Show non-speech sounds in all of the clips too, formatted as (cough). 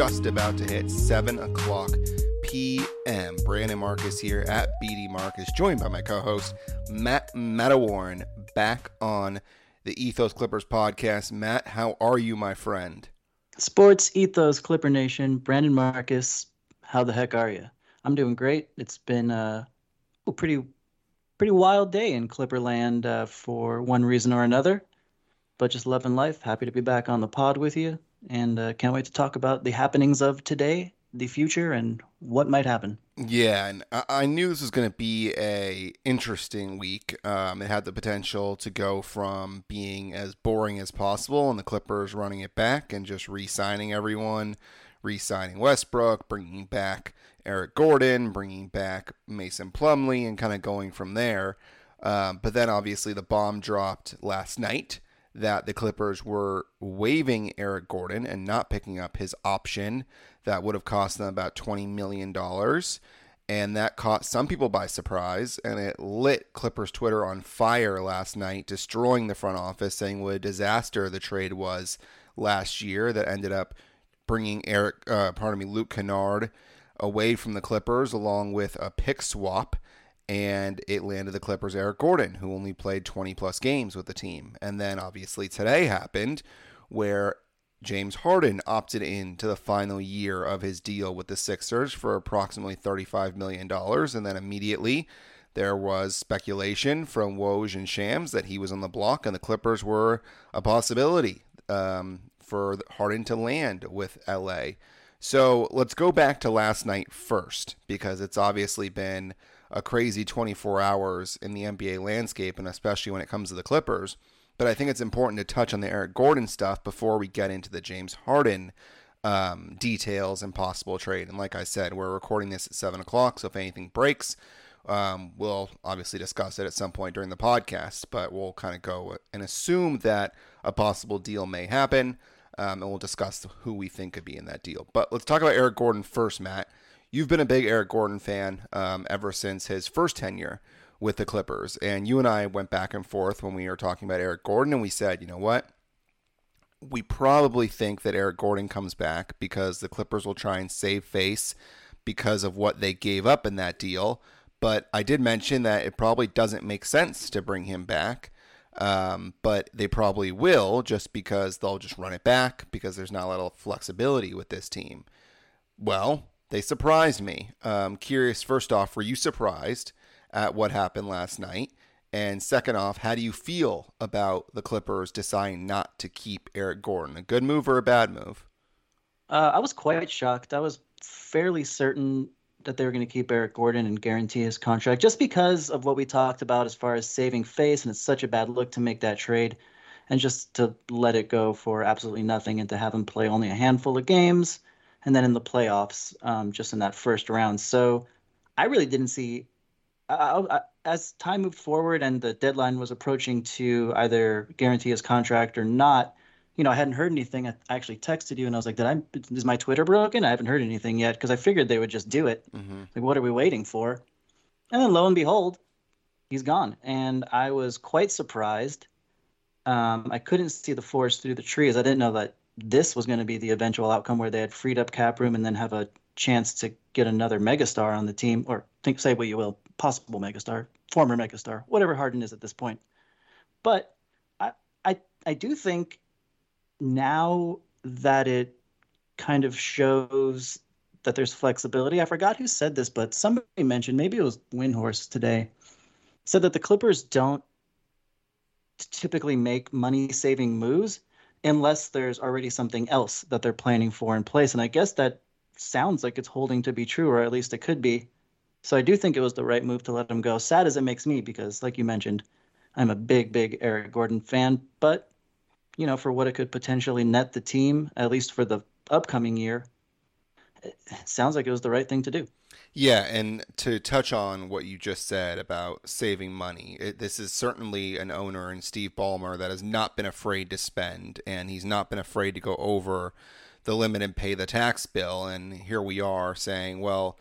just about to hit 7 o'clock p.m. Brandon Marcus here at BD Marcus, joined by my co host, Matt Matawarren, back on the Ethos Clippers podcast. Matt, how are you, my friend? Sports Ethos Clipper Nation, Brandon Marcus, how the heck are you? I'm doing great. It's been a pretty pretty wild day in Clipperland uh, for one reason or another but just loving life. Happy to be back on the pod with you, and uh, can't wait to talk about the happenings of today, the future, and what might happen. Yeah, and I knew this was going to be a interesting week. Um, it had the potential to go from being as boring as possible, and the Clippers running it back and just re-signing everyone, re-signing Westbrook, bringing back Eric Gordon, bringing back Mason Plumlee, and kind of going from there. Um, but then obviously the bomb dropped last night that the Clippers were waiving Eric Gordon and not picking up his option that would have cost them about $20 million. And that caught some people by surprise, and it lit Clippers Twitter on fire last night, destroying the front office, saying what a disaster the trade was last year that ended up bringing Eric, uh, pardon me, Luke Kennard away from the Clippers along with a pick swap and it landed the Clippers Eric Gordon, who only played 20 plus games with the team. And then obviously today happened where James Harden opted in to the final year of his deal with the Sixers for approximately $35 million. And then immediately there was speculation from Woj and Shams that he was on the block and the Clippers were a possibility um, for Harden to land with LA. So let's go back to last night first because it's obviously been a crazy 24 hours in the NBA landscape, and especially when it comes to the Clippers. But I think it's important to touch on the Eric Gordon stuff before we get into the James Harden um, details and possible trade. And like I said, we're recording this at 7 o'clock, so if anything breaks, um, we'll obviously discuss it at some point during the podcast, but we'll kind of go and assume that a possible deal may happen, um, and we'll discuss who we think could be in that deal. But let's talk about Eric Gordon first, Matt. You've been a big Eric Gordon fan um, ever since his first tenure with the Clippers. And you and I went back and forth when we were talking about Eric Gordon, and we said, you know what? We probably think that Eric Gordon comes back because the Clippers will try and save face because of what they gave up in that deal. But I did mention that it probably doesn't make sense to bring him back. Um, but they probably will just because they'll just run it back because there's not a lot of flexibility with this team. Well, they surprised me. Um, curious, first off, were you surprised at what happened last night? And second off, how do you feel about the Clippers deciding not to keep Eric Gordon? A good move or a bad move? Uh, I was quite shocked. I was fairly certain that they were going to keep Eric Gordon and guarantee his contract just because of what we talked about as far as saving face. And it's such a bad look to make that trade and just to let it go for absolutely nothing and to have him play only a handful of games and then in the playoffs, um, just in that first round. So I really didn't see. I, I, as time moved forward and the deadline was approaching to either guarantee his contract or not, you know, I hadn't heard anything. I actually texted you and I was like, "Did I? Is my Twitter broken? I haven't heard anything yet." Because I figured they would just do it. Mm-hmm. Like, what are we waiting for? And then lo and behold, he's gone, and I was quite surprised. Um, I couldn't see the forest through the trees. I didn't know that this was going to be the eventual outcome where they had freed up cap room and then have a chance to get another megastar on the team, or think say what you will, possible megastar, former megastar, whatever Harden is at this point. But I I I do think now that it kind of shows that there's flexibility. I forgot who said this, but somebody mentioned maybe it was Windhorst today said that the Clippers don't typically make money saving moves unless there's already something else that they're planning for in place. And I guess that sounds like it's holding to be true, or at least it could be. So I do think it was the right move to let him go. Sad as it makes me, because like you mentioned, I'm a big, big Eric Gordon fan. But you know, for what it could potentially net the team, at least for the upcoming year, it sounds like it was the right thing to do. Yeah, and to touch on what you just said about saving money, it, this is certainly an owner in Steve Ballmer that has not been afraid to spend, and he's not been afraid to go over the limit and pay the tax bill. And here we are saying, well,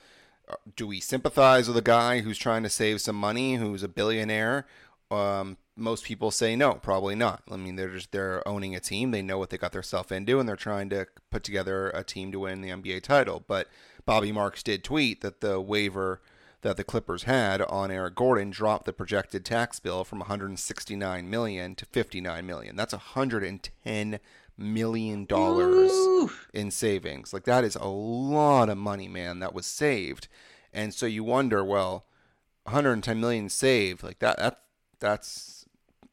uh, do we sympathize with a guy who's trying to save some money, who's a billionaire? Um, most people say no, probably not. I mean, they're just they're owning a team. They know what they got themselves into, and they're trying to put together a team to win the NBA title. But Bobby Marks did tweet that the waiver that the Clippers had on Eric Gordon dropped the projected tax bill from 169 million to 59 million. That's 110 million dollars in savings. Like that is a lot of money, man. That was saved, and so you wonder, well, 110 million saved, like that. That that's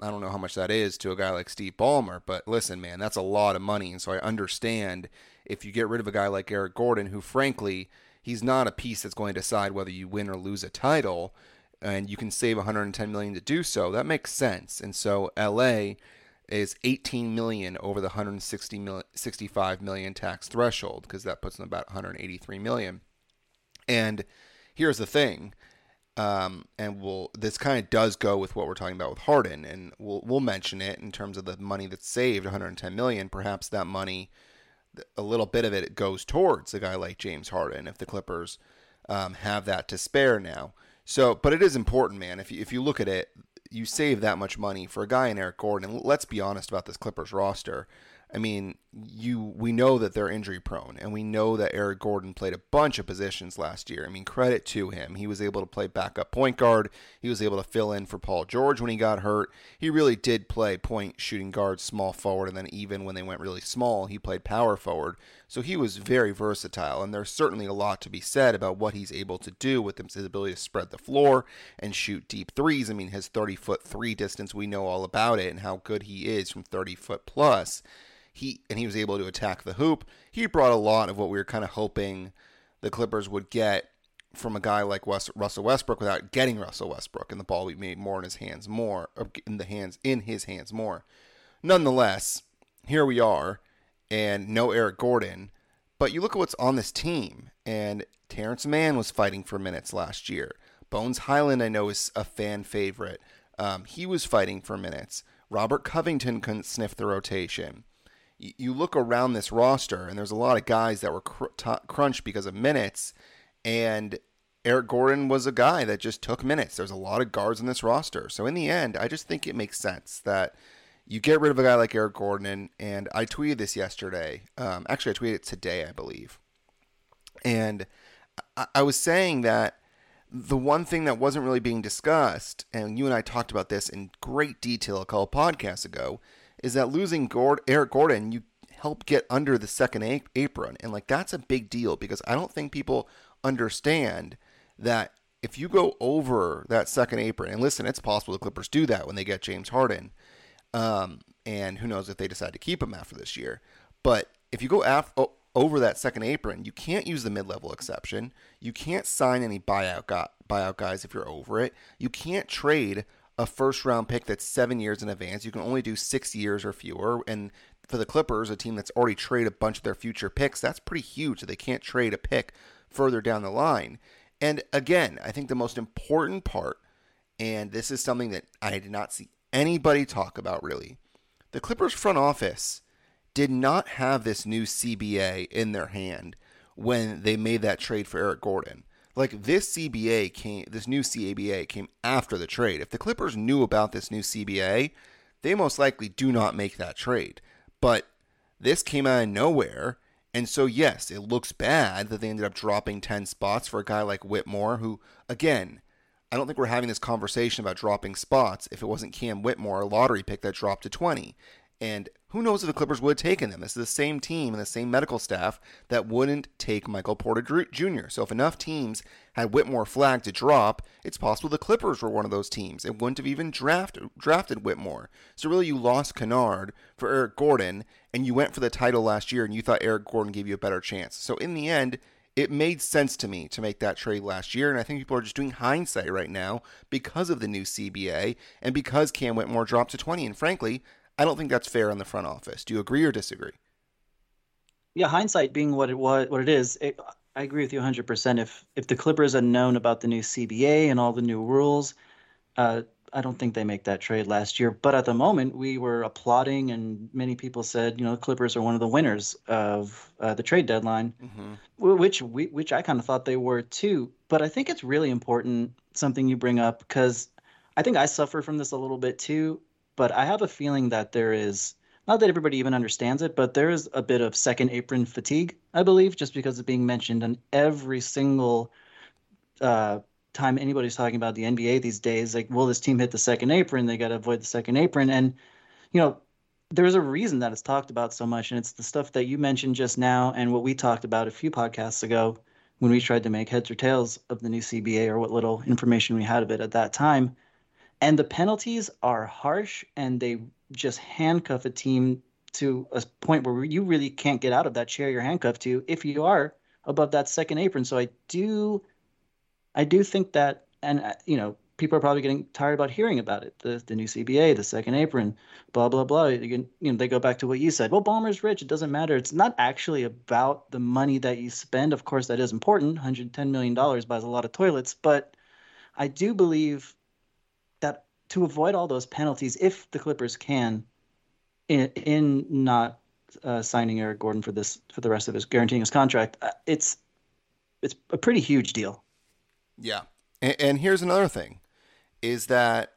I don't know how much that is to a guy like Steve Ballmer, but listen, man, that's a lot of money, and so I understand if you get rid of a guy like Eric Gordon, who frankly he's not a piece that's going to decide whether you win or lose a title, and you can save 110 million to do so. That makes sense, and so LA is 18 million over the 160 million, 65 million tax threshold because that puts them about 183 million. And here's the thing, um, and we'll this kind of does go with what we're talking about with Harden, and we'll we'll mention it in terms of the money that's saved, 110 million. Perhaps that money, a little bit of it, goes towards a guy like James Harden if the Clippers um, have that to spare now. So, but it is important, man. If you, if you look at it, you save that much money for a guy in Eric Gordon. And let's be honest about this Clippers roster. I mean, you we know that they're injury prone, and we know that Eric Gordon played a bunch of positions last year. I mean, credit to him. He was able to play backup point guard. He was able to fill in for Paul George when he got hurt. He really did play point shooting guard, small forward, and then even when they went really small, he played power forward. So he was very versatile, and there's certainly a lot to be said about what he's able to do with his ability to spread the floor and shoot deep threes. I mean, his 30 foot three distance, we know all about it, and how good he is from 30 foot plus he and he was able to attack the hoop. He brought a lot of what we were kind of hoping the Clippers would get from a guy like West, Russell Westbrook without getting Russell Westbrook and the ball be made more in his hands more in the hands in his hands more. Nonetheless, here we are and no Eric Gordon, but you look at what's on this team and Terance Mann was fighting for minutes last year. Bones Hyland, I know is a fan favorite. Um, he was fighting for minutes. Robert Covington couldn't sniff the rotation you look around this roster, and there's a lot of guys that were cr- t- crunched because of minutes, and Eric Gordon was a guy that just took minutes. There's a lot of guards in this roster. So in the end, I just think it makes sense that you get rid of a guy like Eric Gordon. And, and I tweeted this yesterday. Um, actually, I tweeted it today, I believe. And I, I was saying that the one thing that wasn't really being discussed, and you and I talked about this in great detail a couple podcasts ago, is that losing Gord- Eric Gordon, you help get under the second a- apron. And like that's a big deal because I don't think people understand that if you go over that second apron, and listen, it's possible the Clippers do that when they get James Harden. Um, and who knows if they decide to keep him after this year. But if you go af- over that second apron, you can't use the mid-level exception. You can't sign any buyout got buyout guys if you're over it. You can't trade a first round pick that's seven years in advance. You can only do six years or fewer. And for the Clippers, a team that's already traded a bunch of their future picks, that's pretty huge. They can't trade a pick further down the line. And again, I think the most important part, and this is something that I did not see anybody talk about really, the Clippers front office did not have this new CBA in their hand when they made that trade for Eric Gordon. Like this CBA came, this new CABA came after the trade. If the Clippers knew about this new CBA, they most likely do not make that trade. But this came out of nowhere. And so, yes, it looks bad that they ended up dropping 10 spots for a guy like Whitmore, who, again, I don't think we're having this conversation about dropping spots if it wasn't Cam Whitmore, a lottery pick that dropped to 20. And who knows if the Clippers would have taken them? This is the same team and the same medical staff that wouldn't take Michael Porter Jr. So if enough teams had Whitmore flagged to drop, it's possible the Clippers were one of those teams and wouldn't have even drafted drafted Whitmore. So really, you lost Kennard for Eric Gordon, and you went for the title last year, and you thought Eric Gordon gave you a better chance. So in the end. It made sense to me to make that trade last year, and I think people are just doing hindsight right now because of the new CBA and because Cam Whitmore dropped to 20. And frankly, I don't think that's fair on the front office. Do you agree or disagree? Yeah, hindsight being what it what, what it is, it, I agree with you 100%. If if the Clippers had known about the new CBA and all the new rules, uh, I don't think they make that trade last year. But at the moment, we were applauding, and many people said, you know, the Clippers are one of the winners of uh, the trade deadline, mm-hmm. which we, which I kind of thought they were too. But I think it's really important something you bring up because I think I suffer from this a little bit too, but I have a feeling that there is not that everybody even understands it, but there is a bit of second apron fatigue, I believe, just because it's being mentioned on every single uh, time anybody's talking about the NBA these days. Like, will this team hit the second apron? They got to avoid the second apron. And, you know, there's a reason that it's talked about so much. And it's the stuff that you mentioned just now and what we talked about a few podcasts ago when we tried to make heads or tails of the new CBA or what little information we had of it at that time. And the penalties are harsh and they just handcuff a team to a point where you really can't get out of that chair you're handcuffed to if you are above that second apron. So I do, I do think that, and uh, you know, people are probably getting tired about hearing about it. The the new CBA, the second apron, blah blah blah. You, you know, they go back to what you said. Well, Ballmer's rich. It doesn't matter. It's not actually about the money that you spend. Of course, that is important. 110 million dollars buys a lot of toilets, but I do believe to avoid all those penalties, if the Clippers can, in, in not uh, signing Eric Gordon for this for the rest of his guaranteeing his contract, uh, it's it's a pretty huge deal. Yeah, and, and here's another thing is that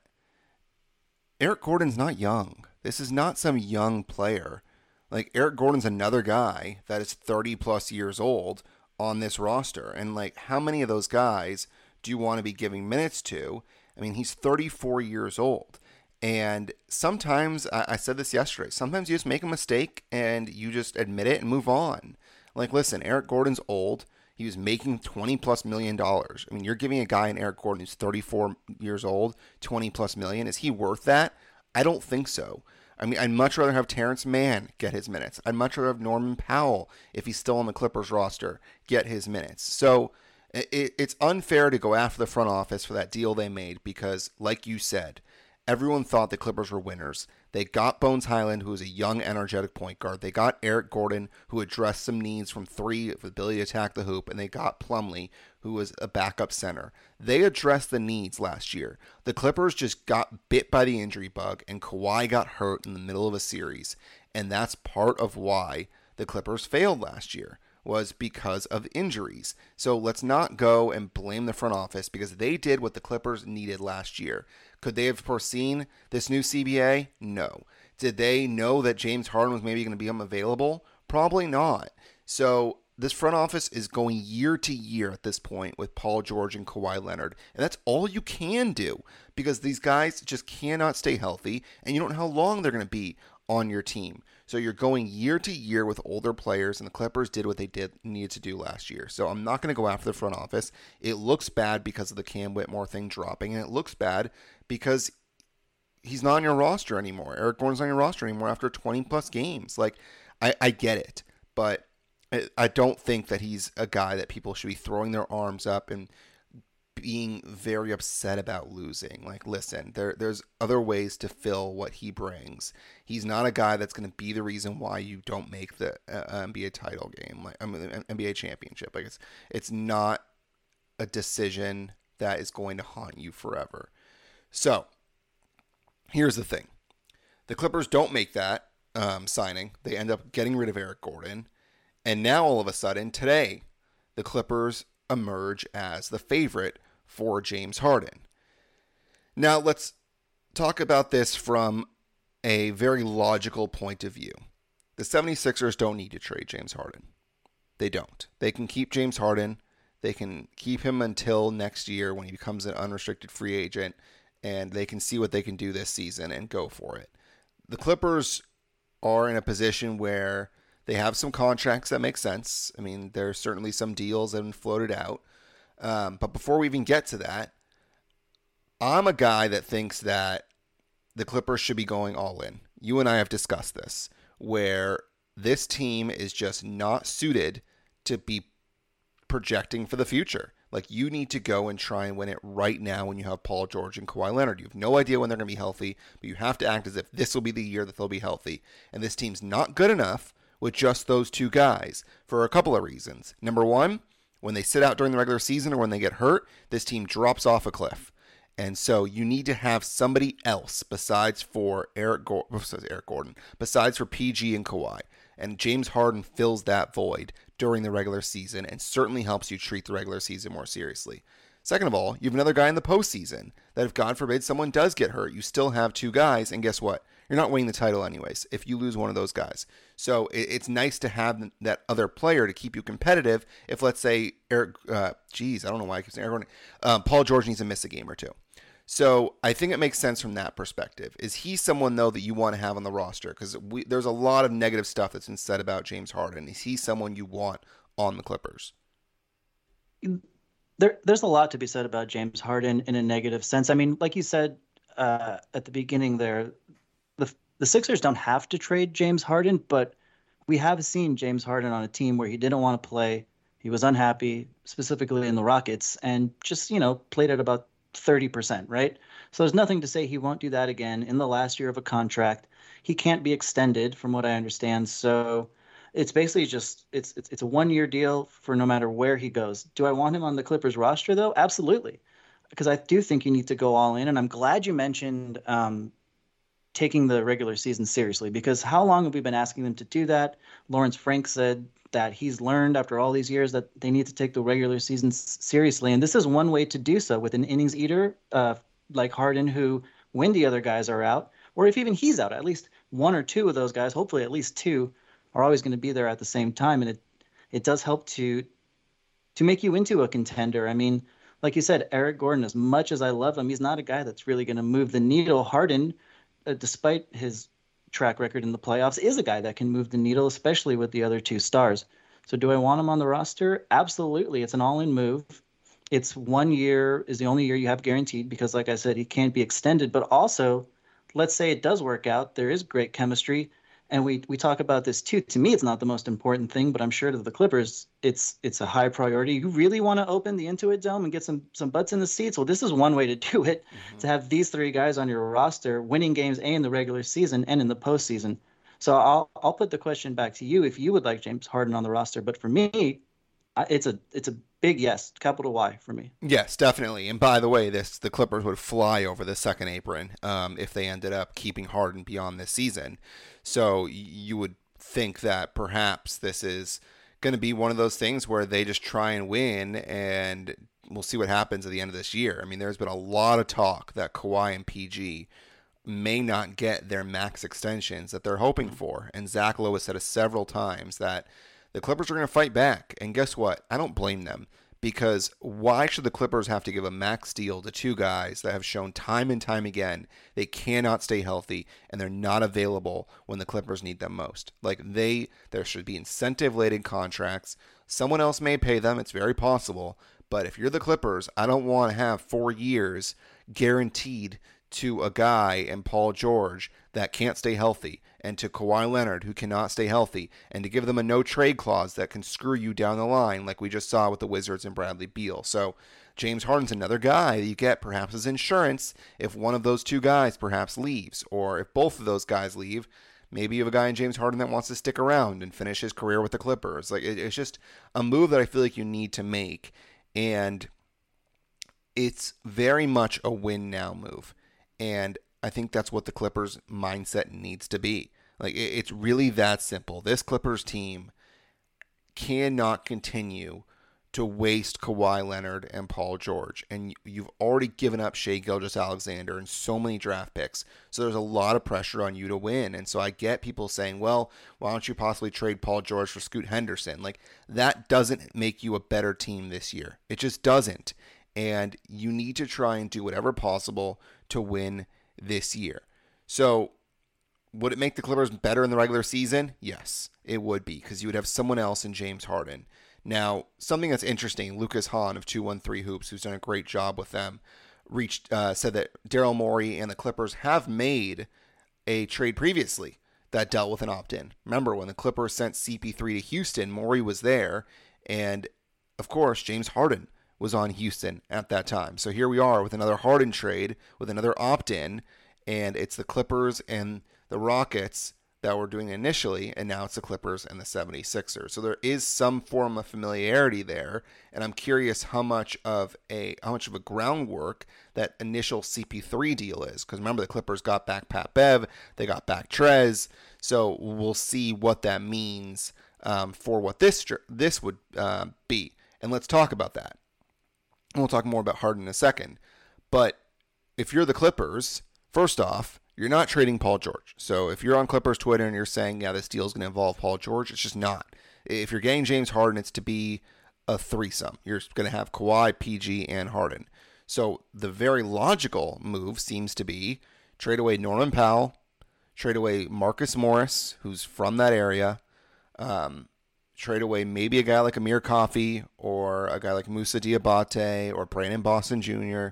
Eric Gordon's not young. This is not some young player. Like Eric Gordon's another guy that is 30 plus years old on this roster. And like how many of those guys do you want to be giving minutes to? I mean, he's 34 years old. And sometimes, I said this yesterday, sometimes you just make a mistake and you just admit it and move on. Like, listen, Eric Gordon's old. He was making 20 plus million dollars. I mean, you're giving a guy in Eric Gordon who's 34 years old 20 plus million. Is he worth that? I don't think so. I mean, I'd much rather have Terance Mann get his minutes. I'd much rather have Norman Powell, if he's still on the Clippers roster, get his minutes. So it, it's unfair to go after the front office for that deal they made because, like you said, everyone thought the Clippers were winners. They got Bones Hyland, who is a young, energetic point guard. They got Eric Gordon, who addressed some needs from three with ability to attack the hoop, and they got Plumlee, who was a backup center. They addressed the needs last year. The Clippers just got bit by the injury bug, and Kawhi got hurt in the middle of a series, and that's part of why the Clippers failed last year was because of injuries. So let's not go and blame the front office because they did what the Clippers needed last year. Could they have foreseen this new CBA? No. Did they know that James Harden was maybe going to become available? Probably not. So this front office is going year to year at this point with Paul George and Kawhi Leonard. And that's all you can do because these guys just cannot stay healthy and you don't know how long they're going to be on your team. So you're going year to year with older players, and the Clippers did what they did needed to do last year. So I'm not going to go after the front office. It looks bad because of the Cam Whitmore thing dropping, and it looks bad because he's not on your roster anymore. Eric Gordon's on your roster anymore after 20 plus games. Like, I, I get it, but I don't think that he's a guy that people should be throwing their arms up and being very upset about losing. Like, listen, there there's other ways to fill what he brings. He's not a guy that's going to be the reason why you don't make the uh, NBA title game, like I mean, NBA championship. Like, it's it's not a decision that is going to haunt you forever. So, here's the thing: the Clippers don't make that um, signing. They end up getting rid of Eric Gordon, and now all of a sudden today, the Clippers emerge as the favorite for James Harden. Now, let's talk about this from a very logical point of view. The 76ers don't need to trade James Harden. They don't. They can keep James Harden. They can keep him until next year when he becomes an unrestricted free agent, and they can see what they can do this season and go for it. The Clippers are in a position where they have some contracts that make sense. I mean, there's certainly some deals that have floated out. Um, but before we even get to that, I'm a guy that thinks that the Clippers should be going all in. You and I have discussed this, where this team is just not suited to be projecting for the future. Like you need to go and try and win it right now when you have Paul George and Kawhi Leonard. You have no idea when they're going to be healthy, but you have to act as if this will be the year that they'll be healthy. And this team's not good enough with just those two guys for a couple of reasons. Number one, when they sit out during the regular season or when they get hurt, this team drops off a cliff. And so you need to have somebody else besides for Eric, Go- (laughs) Eric Gordon, besides for PG and Kawhi. And James Harden fills that void during the regular season and certainly helps you treat the regular season more seriously. Second of all, you have another guy in the postseason that if God forbid someone does get hurt, you still have two guys, and guess what? You're not winning the title anyways if you lose one of those guys. So it's nice to have that other player to keep you competitive. If let's say Eric, uh, geez, I don't know why I keep saying Eric, um, Paul George needs to miss a game or two. So I think it makes sense from that perspective. Is he someone though that you want to have on the roster? Because there's a lot of negative stuff that's been said about James Harden. Is he someone you want on the Clippers? There, there's a lot to be said about James Harden in a negative sense. I mean, like you said uh, at the beginning there, the the Sixers don't have to trade James Harden, but we have seen James Harden on a team where he didn't want to play. He was unhappy, specifically in the Rockets, and just you know played at about 30%, right? So there's nothing to say he won't do that again in the last year of a contract. He can't be extended from what I understand. So it's basically just it's it's, it's a one year deal for no matter where he goes. Do I want him on the Clippers roster though? Absolutely. Because I do think you need to go all in. And I'm glad you mentioned um, taking the regular season seriously because how long have we been asking them to do that? Lawrence Frank said that he's learned after all these years that they need to take the regular season seriously. And this is one way to do so with an innings eater uh, like Harden, who, when the other guys are out, or if even he's out, at least one or two of those guys, hopefully at least two, are always going to be there at the same time. And it, it does help to to make you into a contender. I mean, like you said, Eric Gordon, as much as I love him, he's not a guy that's really going to move the needle. Harden, uh, despite his track record in the playoffs, is a guy that can move the needle, especially with the other two stars. So, do I want him on the roster? Absolutely. It's an all in move. It's one year is the only year you have guaranteed because, like I said, he can't be extended. But also, let's say it does work out. There is great chemistry and we we talk about this too. To me, it's not the most important thing, but I'm sure to the Clippers, it's it's a high priority. You really want to open the Intuit Dome and get some some butts in the seats. Well, this is one way to do it. Mm-hmm. To have these three guys on your roster, winning games a in the regular season and in the postseason. So I'll I'll put the question back to you if you would like James Harden on the roster. But for me, it's a it's a big yes, capital Y for me. Yes, definitely. And by the way, this the Clippers would fly over the second apron um, if they ended up keeping Harden beyond this season. So you would think that perhaps this is going to be one of those things where they just try and win and we'll see what happens at the end of this year. I mean, there's been a lot of talk that Kawhi and PG may not get their max extensions that they're hoping mm-hmm. for. And Zach Lowe has said it several times that the Clippers are going to fight back. And guess what? I don't blame them because why should the Clippers have to give a max deal to two guys that have shown time and time again they cannot stay healthy and they're not available when the Clippers need them most? Like they there should be incentive laden contracts. Someone else may pay them, it's very possible, but if you're the Clippers, I don't want to have 4 years guaranteed to a guy and Paul George that can't stay healthy and to Kawhi Leonard, who cannot stay healthy, and to give them a no trade clause that can screw you down the line, like we just saw with the Wizards and Bradley Beal. So James Harden's another guy that you get perhaps as insurance if one of those two guys perhaps leaves, or if both of those guys leave. Maybe you have a guy in James Harden that wants to stick around and finish his career with the Clippers. Like it's just a move that I feel like you need to make, and it's very much a win now move. And I think that's what the Clippers mindset needs to be. Like it's really that simple. This Clippers team cannot continue to waste Kawhi Leonard and Paul George. And you've already given up Shai Gilgeous-Alexander and so many draft picks. So there's a lot of pressure on you to win. And so I get people saying, well, why don't you possibly trade Paul George for Scoot Henderson? Like that doesn't make you a better team this year. It just doesn't. And you need to try and do whatever possible to win this year. So, would it make the Clippers better in the regular season? Yes, it would be because you would have someone else in James Harden. Now, something that's interesting, Lucas Hann of 213 Hoops, who's done a great job with them, reached uh, said that Daryl Morey and the Clippers have made a trade previously that dealt with an opt-in. Remember when the Clippers sent CP3 to Houston, Morey was there, and of course James Harden was on Houston at that time. So here we are with another Harden trade, with another opt in, and it's the Clippers and the Rockets that were doing initially, and now it's the Clippers and the 76ers. So there is some form of familiarity there, and I'm curious how much of a how much of a groundwork that initial CP3 deal is. Because remember, the Clippers got back Pat Bev, they got back Trez, so we'll see what that means um, for what this this would uh, be, and let's talk about that. And we'll talk more about Harden in a second. But if you're the Clippers, first off, you're not trading Paul George. So if you're on Clippers Twitter and you're saying, yeah, this deal is going to involve Paul George, it's just not. If you're getting James Harden, it's to be a threesome. You're going to have Kawhi, PG, and Harden. So the very logical move seems to be trade away Norman Powell, trade away Marcus Morris, who's from that area, um, trade away maybe a guy like Amir Coffey or a guy like Moussa Diabate or Brandon Boston Jr.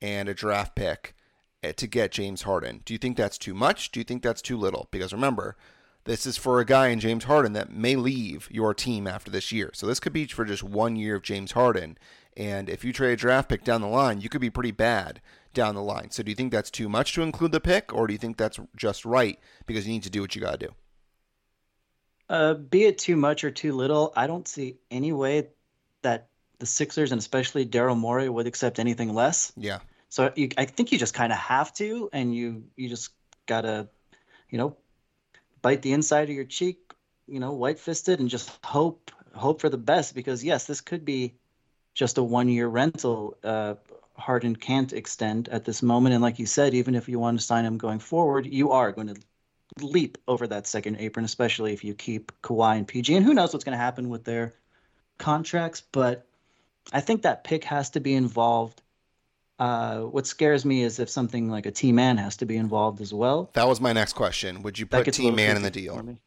and a draft pick eh, to get James Harden. Do you think that's too much? Do you think that's too little? Because remember, this is for a guy in James Harden that may leave your team after this year. So this could be for just one year of James Harden. And if you trade a draft pick down the line, you could be pretty bad down the line. So do you think that's too much to include the pick, or do you think that's just right because you need to do what you got to do? Uh, be it too much or too little, I don't see any way that the Sixers and especially Daryl Morey would accept anything less. Yeah. So you, I think you just kind of have to, and you you just gotta, you know, bite the inside of your cheek, you know, white fisted, and just hope hope for the best. Because yes, this could be just a one year rental. Uh, Harden can't extend at this moment, and like you said, even if you want to sign him going forward, you are going to leap over that second apron, especially if you keep Kawhi and PG. And who knows what's going to happen with their contracts, but I think that pick has to be involved. Uh, what scares me is if something like a T Man has to be involved as well. That was my next question. Would you put T Man in the deal?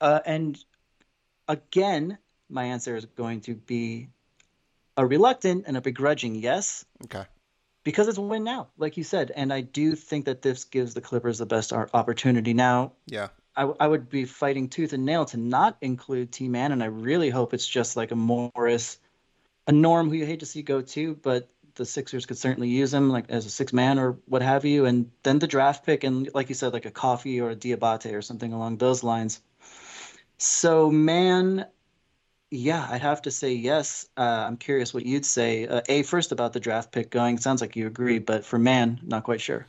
Uh, and again, my answer is going to be a reluctant and a begrudging yes. Okay. Because it's a win now, like you said, and I do think that this gives the Clippers the best opportunity now. Yeah. I, I would be fighting tooth and nail to not include T Man, and I really hope it's just like a Morris, a Norm who you hate to see go too, but the Sixers could certainly use him like as a six man or what have you, and then the draft pick and like you said, like a Coffey or a Diabate or something along those lines. So man, yeah, I'd have to say yes. Uh, I'm curious what you'd say. Uh, a first about the draft pick going. Sounds like you agree, but for man, not quite sure.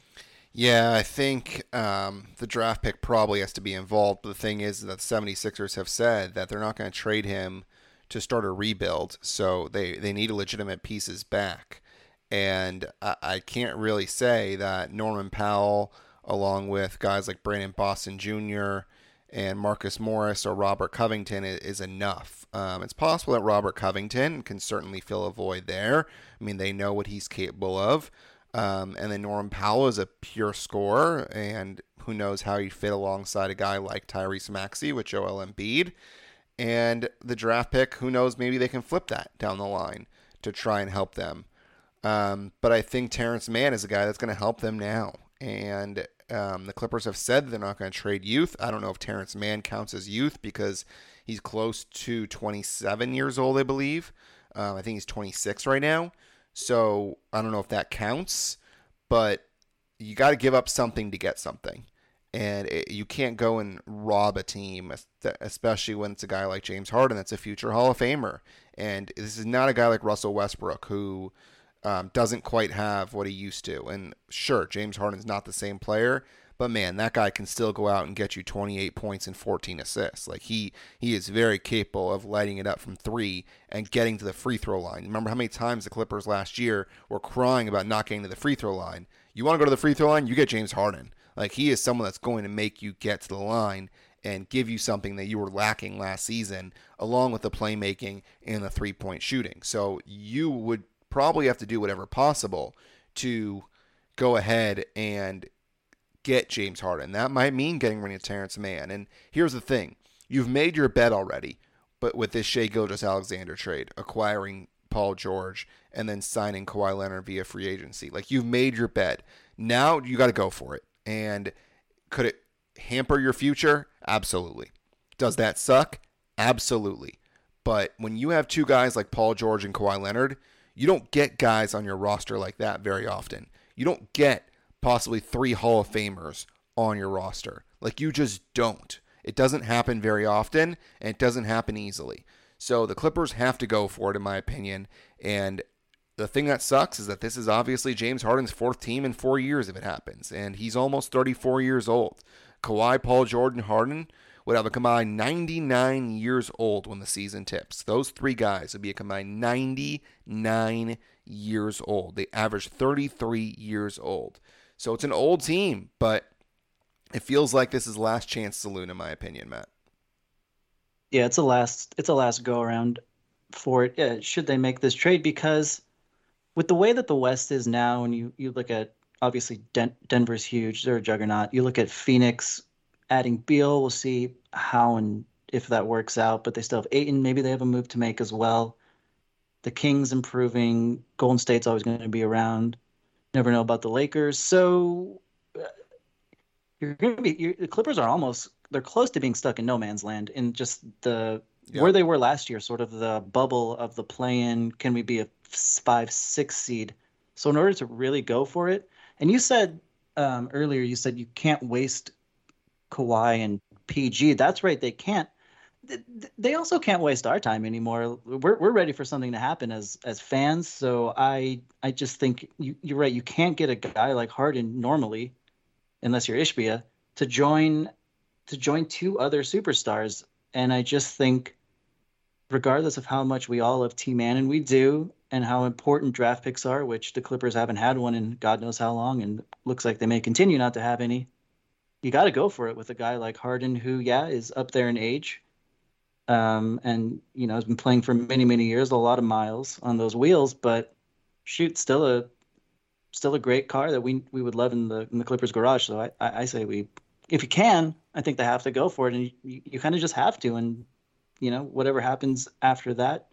Yeah, I think um, the draft pick probably has to be involved. But the thing is that the 76ers have said that they're not going to trade him to start a rebuild. So they, they need legitimate pieces back. And I, I can't really say that Norman Powell, along with guys like Brandon Boston Jr., and Marcus Morris or Robert Covington is, enough. Um, it's possible that Robert Covington can certainly fill a void there. I mean, they know what he's capable of. Um, and then Norman Powell is a pure scorer, and who knows how he'd fit alongside a guy like Tyrese Maxey with Joel Embiid. And the draft pick, who knows, maybe they can flip that down the line to try and help them. Um, but I think Terance Mann is a guy that's going to help them now. And um, the Clippers have said they're not going to trade youth. I don't know if Terance Mann counts as youth because he's close to 27 years old, I believe. Um, I think he's 26 right now. So I don't know if that counts, but you got to give up something to get something. And it, you can't go and rob a team, especially when it's a guy like James Harden that's a future Hall of Famer. And this is not a guy like Russell Westbrook who um, doesn't quite have what he used to. And sure, James Harden's not the same player, but man, that guy can still go out and get you 28 points and 14 assists. Like he he is very capable of lighting it up from three and getting to the free throw line. Remember how many times the Clippers last year were crying about not getting to the free throw line? You want to go to the free throw line? You get James Harden. Like he is someone that's going to make you get to the line and give you something that you were lacking last season, along with the playmaking and the three point shooting. So you would probably have to do whatever possible to go ahead and get James Harden. That might mean getting rid of Terance Mann. And here's the thing you've made your bet already, but with this Shai Gilgeous-Alexander trade, acquiring Paul George and then signing Kawhi Leonard via free agency. Like you've made your bet. Now you got to go for it. And could it hamper your future? Absolutely. Does that suck? Absolutely. But when you have two guys like Paul George and Kawhi Leonard, you don't get guys on your roster like that very often. You don't get possibly three Hall of Famers on your roster. Like you just don't. It doesn't happen very often and it doesn't happen easily. So the Clippers have to go for it, in my opinion. And the thing that sucks is that this is obviously James Harden's fourth team in four years if it happens. And he's almost 34 years old. Kawhi, Paul Jordan, Harden would have a combined 99 years old when the season tips. Those three guys would be a combined 99 years old. They average 33 years old. So it's an old team, but it feels like this is last chance saloon in my opinion, Matt. Yeah, it's a last it's a last go around for it. Yeah, should they make this trade because with the way that the West is now and you you look at obviously Den- Denver's huge, they're a juggernaut. You look at Phoenix adding Beal, we'll see how and if that works out, but they still have Ayton, maybe they have a move to make as well. The Kings improving, Golden State's always going to be around. Never know about the Lakers. So uh, you're going to be the Clippers are almost they're close to being stuck in no man's land in just the yeah. where they were last year, sort of the bubble of the play-in. Can we be a five, six seed? So in order to really go for it, and you said um, earlier, you said you can't waste Kawhi and PG. That's right, they can't. They also can't waste our time anymore. We're we're ready for something to happen as as fans. So I I just think you, you're right. You can't get a guy like Harden normally, unless you're Ishbia, to join to join two other superstars. And I just think, regardless of how much we all love T Man, and we do, and how important draft picks are, which the Clippers haven't had one in God knows how long, and looks like they may continue not to have any. You got to go for it with a guy like Harden, who, yeah, is up there in age, um, and you know has been playing for many, many years, a lot of miles on those wheels. But shoot, still a still a great car that we we would love in the in the Clippers garage. So I I, I say we, if you can, I think they have to go for it, and you, you, kind of just have to, and you know whatever happens after that,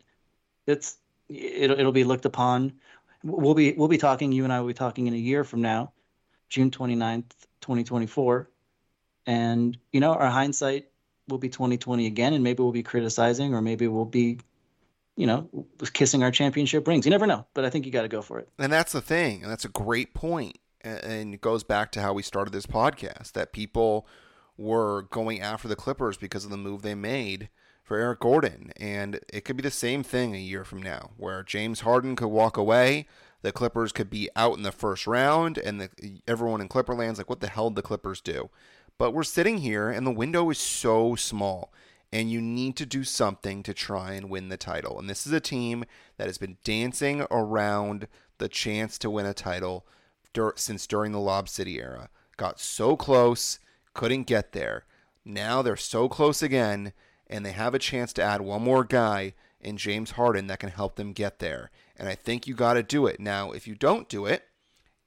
it's it'll it'll be looked upon. We'll be we'll be talking. You and I will be talking in a year from now, June 29th, 2024, and you know our hindsight will be 2020 again, and maybe we'll be criticizing, or maybe we'll be, you know, kissing our championship rings. You never know, but I think you got to go for it. And that's the thing, and that's a great point, and it goes back to how we started this podcast that people were going after the Clippers because of the move they made for Eric Gordon. And it could be the same thing a year from now, where James Harden could walk away, the Clippers could be out in the first round, and the, everyone in Clipperland's like, what the hell did the Clippers do? But we're sitting here, and the window is so small, and you need to do something to try and win the title. And this is a team that has been dancing around the chance to win a title dur- since during the Lob City era. Got so close, couldn't get there. Now they're so close again and they have a chance to add one more guy in James Harden that can help them get there. And I think you got to do it. Now, if you don't do it,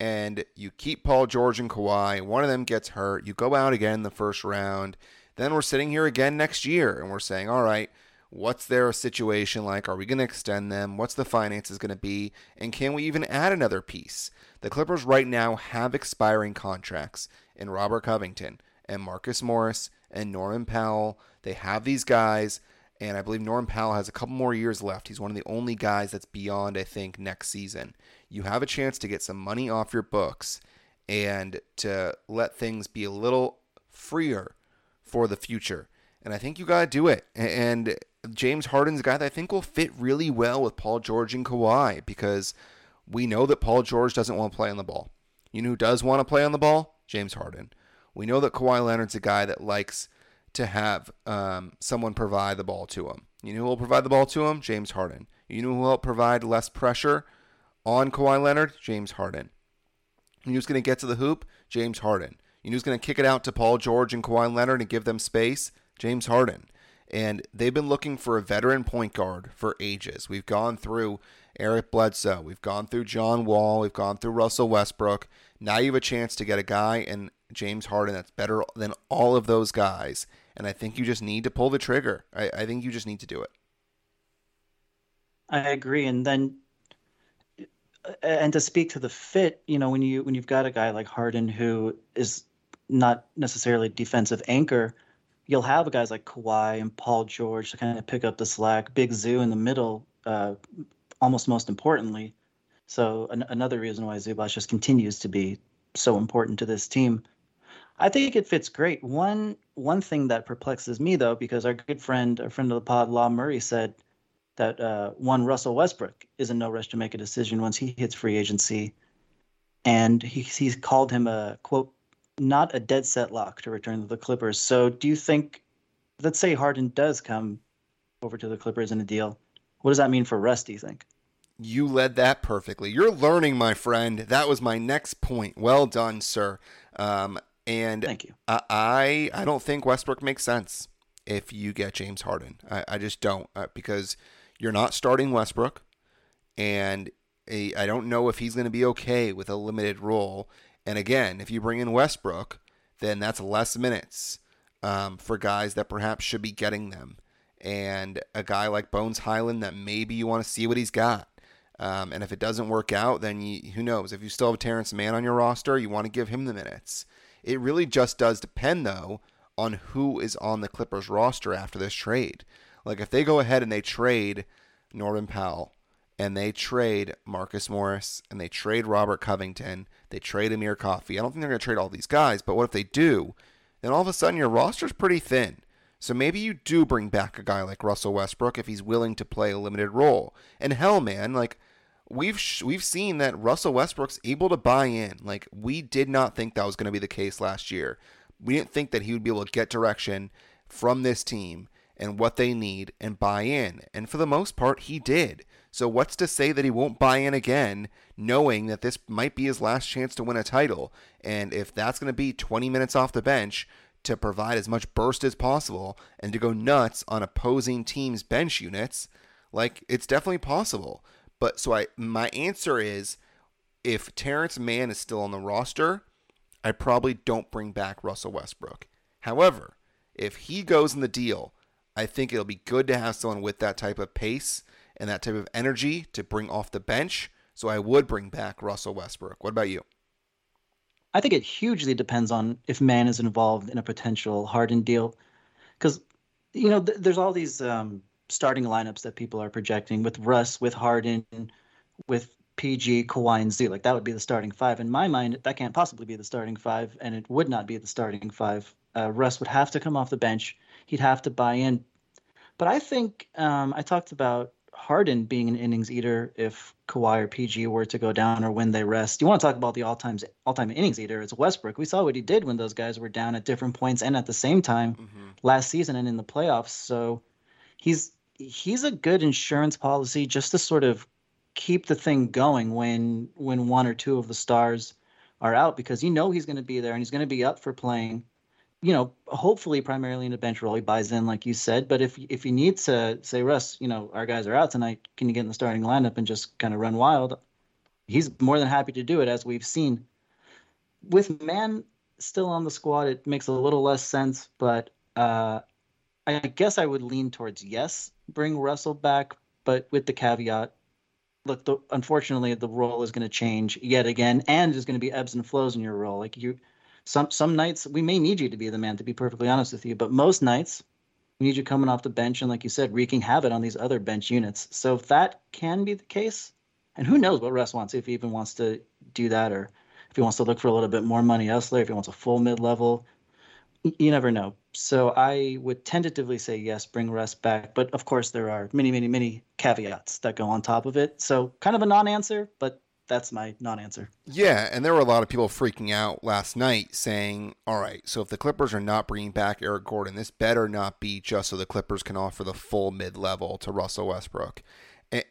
and you keep Paul George and Kawhi, one of them gets hurt, you go out again in the first round, then we're sitting here again next year and we're saying, all right, what's their situation like? Are we going to extend them? What's the finances going to be? And can we even add another piece? The Clippers right now have expiring contracts in Robert Covington and Marcus Morris and Norman Powell. They have these guys, and I believe Norman Powell has a couple more years left. He's one of the only guys that's beyond, I think, next season. You have a chance to get some money off your books and to let things be a little freer for the future. And I think you got to do it. And James Harden's a guy that I think will fit really well with Paul George and Kawhi because we know that Paul George doesn't want to play on the ball. You know who does want to play on the ball? James Harden. We know that Kawhi Leonard's a guy that likes to have um, someone provide the ball to him. You know who will provide the ball to him? James Harden. You know who will help provide less pressure on Kawhi Leonard? James Harden. You know who's going to get to the hoop? James Harden. You know who's going to kick it out to Paul George and Kawhi Leonard and give them space? James Harden. And they've been looking for a veteran point guard for ages. We've gone through Eric Bledsoe. We've gone through John Wall. We've gone through Russell Westbrook. Now you have a chance to get a guy in James Harden that's better than all of those guys. And I think you just need to pull the trigger. I, I think you just need to do it. I agree. And then and to speak to the fit, you know, when you when you've got a guy like Harden who is not necessarily defensive anchor, you'll have guys like Kawhi and Paul George to kind of pick up the slack. Big Zoo in the middle, uh, almost most importantly. So an- another reason why Zubac just continues to be so important to this team. I think it fits great. One one thing that perplexes me though, because our good friend, a friend of the pod, Law Murray, said that uh, one Russell Westbrook is in no rush to make a decision once he hits free agency, and he he's called him a quote not a dead set lock to return to the Clippers. So do you think let's say Harden does come over to the Clippers in a deal. What does that mean for Russ? Do you think? You led that perfectly. You're learning, my friend. That was my next point. Well done, sir. Um, and thank you. I I don't think Westbrook makes sense if you get James Harden. I, I just don't uh, because you're not starting Westbrook, and a, I don't know if he's going to be okay with a limited role. And again, if you bring in Westbrook, then that's less minutes um, for guys that perhaps should be getting them. And a guy like Bones Hyland that maybe you want to see what he's got. Um, and if it doesn't work out, then you, who knows? If you still have Terance Mann on your roster, you want to give him the minutes. It really just does depend, though, on who is on the Clippers roster after this trade. Like if they go ahead and they trade Norman Powell and they trade Marcus Morris and they trade Robert Covington, they trade Amir Coffey. I don't think they're going to trade all these guys, but what if they do? Then all of a sudden your roster's pretty thin. So maybe you do bring back a guy like Russell Westbrook if he's willing to play a limited role. And hell, man, like we've we've seen that Russell Westbrook's able to buy in. Like we did not think that was going to be the case last year. We didn't think that he would be able to get direction from this team and what they need and buy in. And for the most part, he did. So what's to say that he won't buy in again, knowing that this might be his last chance to win a title? And if that's going to be 20 minutes off the bench to provide as much burst as possible and to go nuts on opposing teams' bench units, like it's definitely possible. But so I my answer is if Terance Mann is still on the roster, I probably don't bring back Russell Westbrook. However, if he goes in the deal, I think it'll be good to have someone with that type of pace and that type of energy to bring off the bench. So I would bring back Russell Westbrook. What about you? I think it hugely depends on if Mann is involved in a potential Harden deal, because you know th- there's all these um, starting lineups that people are projecting with Russ, with Harden, with PG, Kawhi, and Z. Like that would be the starting five. In my mind, that can't possibly be the starting five, and it would not be the starting five. Uh, Russ would have to come off the bench. He'd have to buy in. But I think um, I talked about Harden being an innings eater if Kawhi or PG were to go down or when they rest. You want to talk about the all-time all-time innings eater? It's Westbrook. We saw what he did when those guys were down at different points and at the same time mm-hmm. last season and in the playoffs. So he's he's a good insurance policy just to sort of keep the thing going when when one or two of the stars are out because you know he's going to be there and he's going to be up for playing you know hopefully primarily in a bench role. He buys in like you said but if if you need to say russ you know our guys are out tonight. Can you get in the starting lineup and just kind of run wild? He's more than happy to do it as we've seen. With Mann still on the squad it makes a little less sense but uh I guess I would lean towards yes bring Russell back, but with the caveat look, the, unfortunately, the role is going to change yet again, and there's going to be ebbs and flows in your role. Like you, some some nights we may need you to be the man, to be perfectly honest with you, but most nights we need you coming off the bench and, like you said, wreaking havoc on these other bench units. So if that can be the case, and who knows what Russ wants, if he even wants to do that, or if he wants to look for a little bit more money elsewhere, if he wants a full mid level, you never know. So I would tentatively say yes, bring Russ back. But of course, there are many, many, many caveats that go on top of it. So kind of a non answer, but that's my non answer. Yeah. And there were a lot of people freaking out last night saying, all right, so if the Clippers are not bringing back Eric Gordon, this better not be just so the Clippers can offer the full mid level to Russell Westbrook.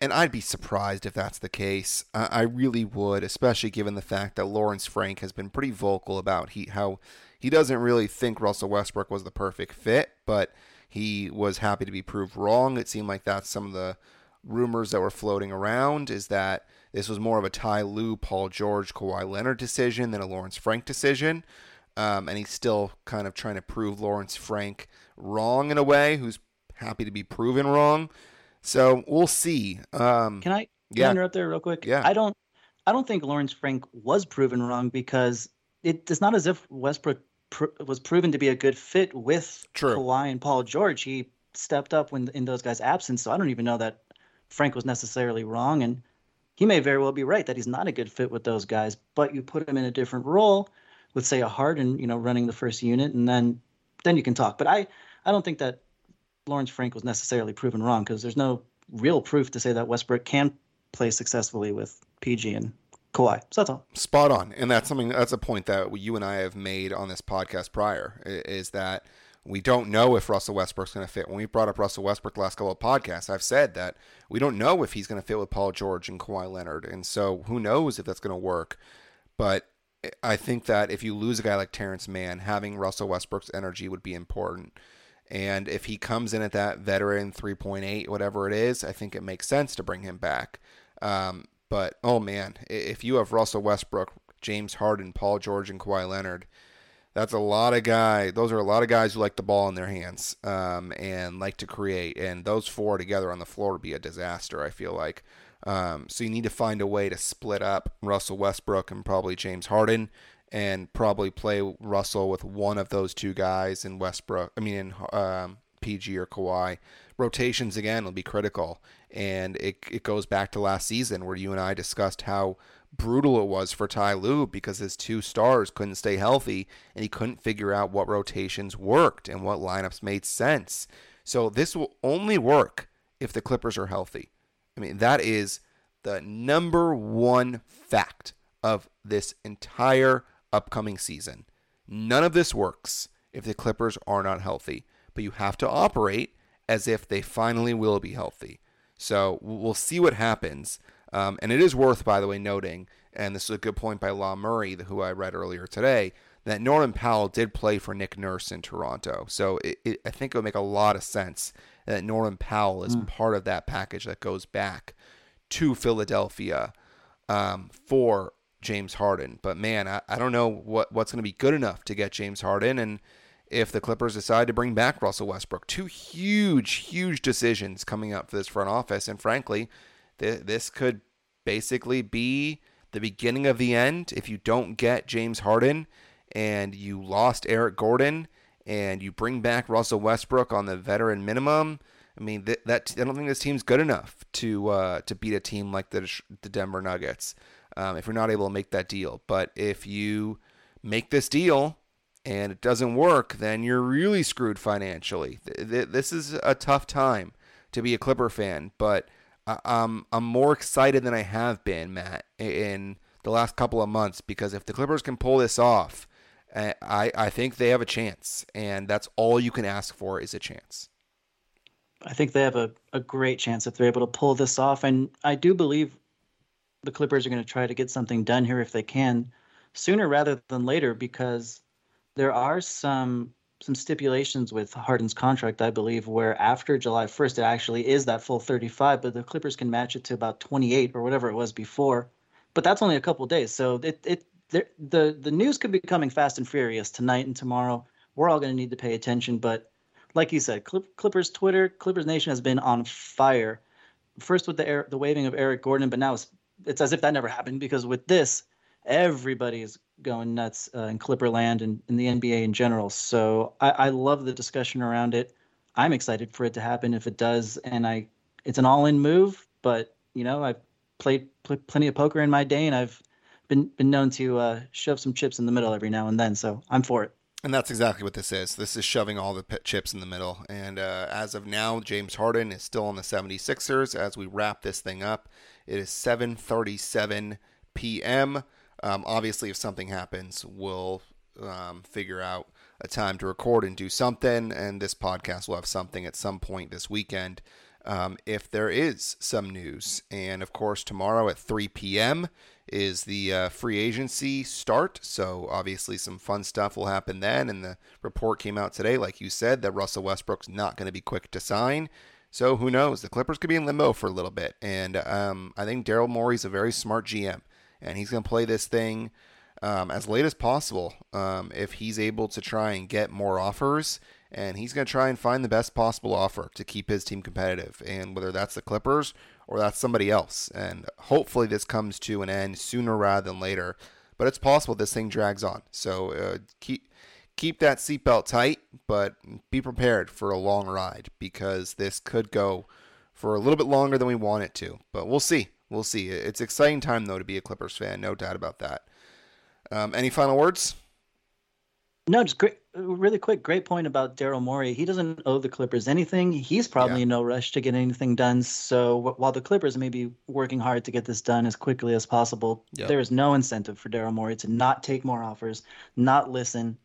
And I'd be surprised if that's the case. I really would, especially given the fact that Lawrence Frank has been pretty vocal about he, how he doesn't really think Russell Westbrook was the perfect fit, but he was happy to be proved wrong. It seemed like that's some of the rumors that were floating around is that this was more of a Ty Lue, Paul George, Kawhi Leonard decision than a Lawrence Frank decision. Um, and he's still kind of trying to prove Lawrence Frank wrong in a way, who's happy to be proven wrong. So we'll see. Um, can I can yeah. I interrupt there real quick? Yeah. I don't I don't think Lawrence Frank was proven wrong because it's not as if Westbrook pr- was proven to be a good fit with True. Kawhi and Paul George. He stepped up when in those guys' absence. So I don't even know that Frank was necessarily wrong, and he may very well be right that he's not a good fit with those guys. But you put him in a different role with, say, a Harden, you know, running the first unit, and then then you can talk. But I I don't think that Lawrence Frank was necessarily proven wrong because there's no real proof to say that Westbrook can play successfully with PG and Kawhi. So that's all. Spot on, and that's something. That's a point that you and I have made on this podcast prior. Is that We don't know if Russell Westbrook's going to fit. When we brought up Russell Westbrook last couple of podcasts, I've said that we don't know if he's going to fit with Paul George and Kawhi Leonard. And so who knows if that's going to work. But I think that if you lose a guy like Terance Mann, having Russell Westbrook's energy would be important. And if he comes in at that veteran 3.8, whatever it is, I think it makes sense to bring him back. Um, but oh man, if you have Russell Westbrook, James Harden, Paul George, and Kawhi Leonard, that's a lot of guys. Those are a lot of guys who like the ball in their hands um, and like to create. And those four together on the floor would be a disaster. I feel like. Um, so you need to find a way to split up Russell Westbrook and probably James Harden, and probably play Russell with one of those two guys in Westbrook. I mean, in um, PG or Kawhi. Rotations again will be critical, and it it goes back to last season where you and I discussed how brutal it was for Ty Lue because his two stars couldn't stay healthy and he couldn't figure out what rotations worked and what lineups made sense. So this will only work if the Clippers are healthy. I mean, that is the number one fact of this entire upcoming season. None of this works if the Clippers are not healthy, but you have to operate as if they finally will be healthy. So we'll see what happens. Um, and it is worth, by the way, noting, and this is a good point by Law Murray, who I read earlier today, that Norman Powell did play for Nick Nurse in Toronto. So it, it, I think it would make a lot of sense that Norman Powell is mm. part of that package that goes back to Philadelphia um, for James Harden. But man, I, I don't know what, what's going to be good enough to get James Harden. And if the Clippers decide to bring back Russell Westbrook, two huge, huge decisions coming up for this front office. And frankly, th- this could basically be the beginning of the end if you don't get James Harden and you lost Eric Gordon and you bring back Russell Westbrook on the veteran minimum. I mean, that, that I don't think this team's good enough to uh, to beat a team like the the Denver Nuggets um, if you're not able to make that deal. But if you make this deal and it doesn't work, then you're really screwed financially. This is a tough time to be a Clipper fan, but I'm I'm more excited than I have been, Matt, in the last couple of months because if the Clippers can pull this off, eh, I I think they have a chance, and that's all you can ask for is a chance. I think they have a, a great chance if they're able to pull this off, and I do believe the Clippers are going to try to get something done here if they can sooner rather than later because there are some some stipulations with Harden's contract, I believe, where after July 1st, it actually is that full 35, but the Clippers can match it to about 28 or whatever it was before. But that's only a couple days. So it, it the, the news could be coming fast and furious tonight and tomorrow. We're all going to need to pay attention. But like you said, Clippers Twitter, Clippers Nation has been on fire. First with the air, the waiving of Eric Gordon, but now it's, it's as if that never happened because with this, everybody's going nuts uh, in Clipperland and in the NBA in general. So I, I love the discussion around it. I'm excited for it to happen if it does, and I it's an all-in move. But you know, I've played pl- plenty of poker in my day, and I've been been known to uh, shove some chips in the middle every now and then. So I'm for it. And that's exactly what this is. This is shoving all the chips in the middle. And uh, as of now, James Harden is still on the 76ers. As we wrap this thing up, it is 7:37 p.m. Um, obviously, if something happens, we'll um, figure out a time to record and do something. And this podcast will have something at some point this weekend um, if there is some news. And of course, tomorrow at 3 p.m. is the uh, free agency start. So obviously, some fun stuff will happen then. And the report came out today, like you said, that Russell Westbrook's not going to be quick to sign. So who knows? The Clippers could be in limbo for a little bit. And um, I think Daryl Morey's a very smart GM and he's going to play this thing um, as late as possible um, if he's able to try and get more offers. And he's going to try and find the best possible offer to keep his team competitive. And whether that's the Clippers or that's somebody else. And hopefully this comes to an end sooner rather than later. But it's possible this thing drags on. So uh, keep keep that seatbelt tight, but be prepared for a long ride because this could go for a little bit longer than we want it to. But we'll see. We'll see. It's exciting time though to be a Clippers fan, no doubt about that. Um, any final words? No, just great, really quick. Great point about Daryl Morey. He doesn't owe the Clippers anything. He's probably yeah. in no rush to get anything done. So while the Clippers may be working hard to get this done as quickly as possible, yep. there is no incentive for Daryl Morey to not take more offers, not listen.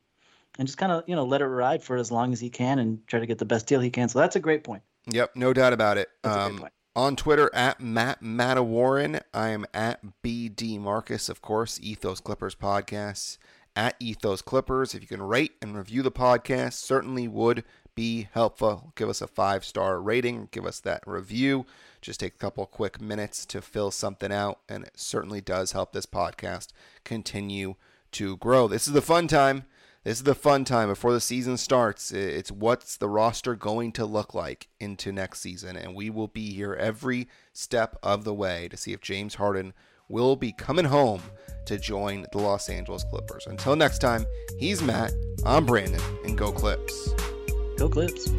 and just kind of you know let it ride for as long as he can and try to get the best deal he can. So that's a great point. Yep, no doubt about it. That's a Um, great point. On Twitter at Matt Matawarren. I am at BD Marcus, of course, Ethos Clippers podcast at Ethos Clippers. If you can rate and review the podcast, certainly would be helpful. Give us a five star rating, give us that review. Just take a couple quick minutes to fill something out, and it certainly does help this podcast continue to grow. This is the fun time. This is the fun time before the season starts. It's what's the roster going to look like into next season, and we will be here every step of the way to see if James Harden will be coming home to join the Los Angeles Clippers. Until next time, he's Matt, I'm Brandon, and go Clips. Go Clips.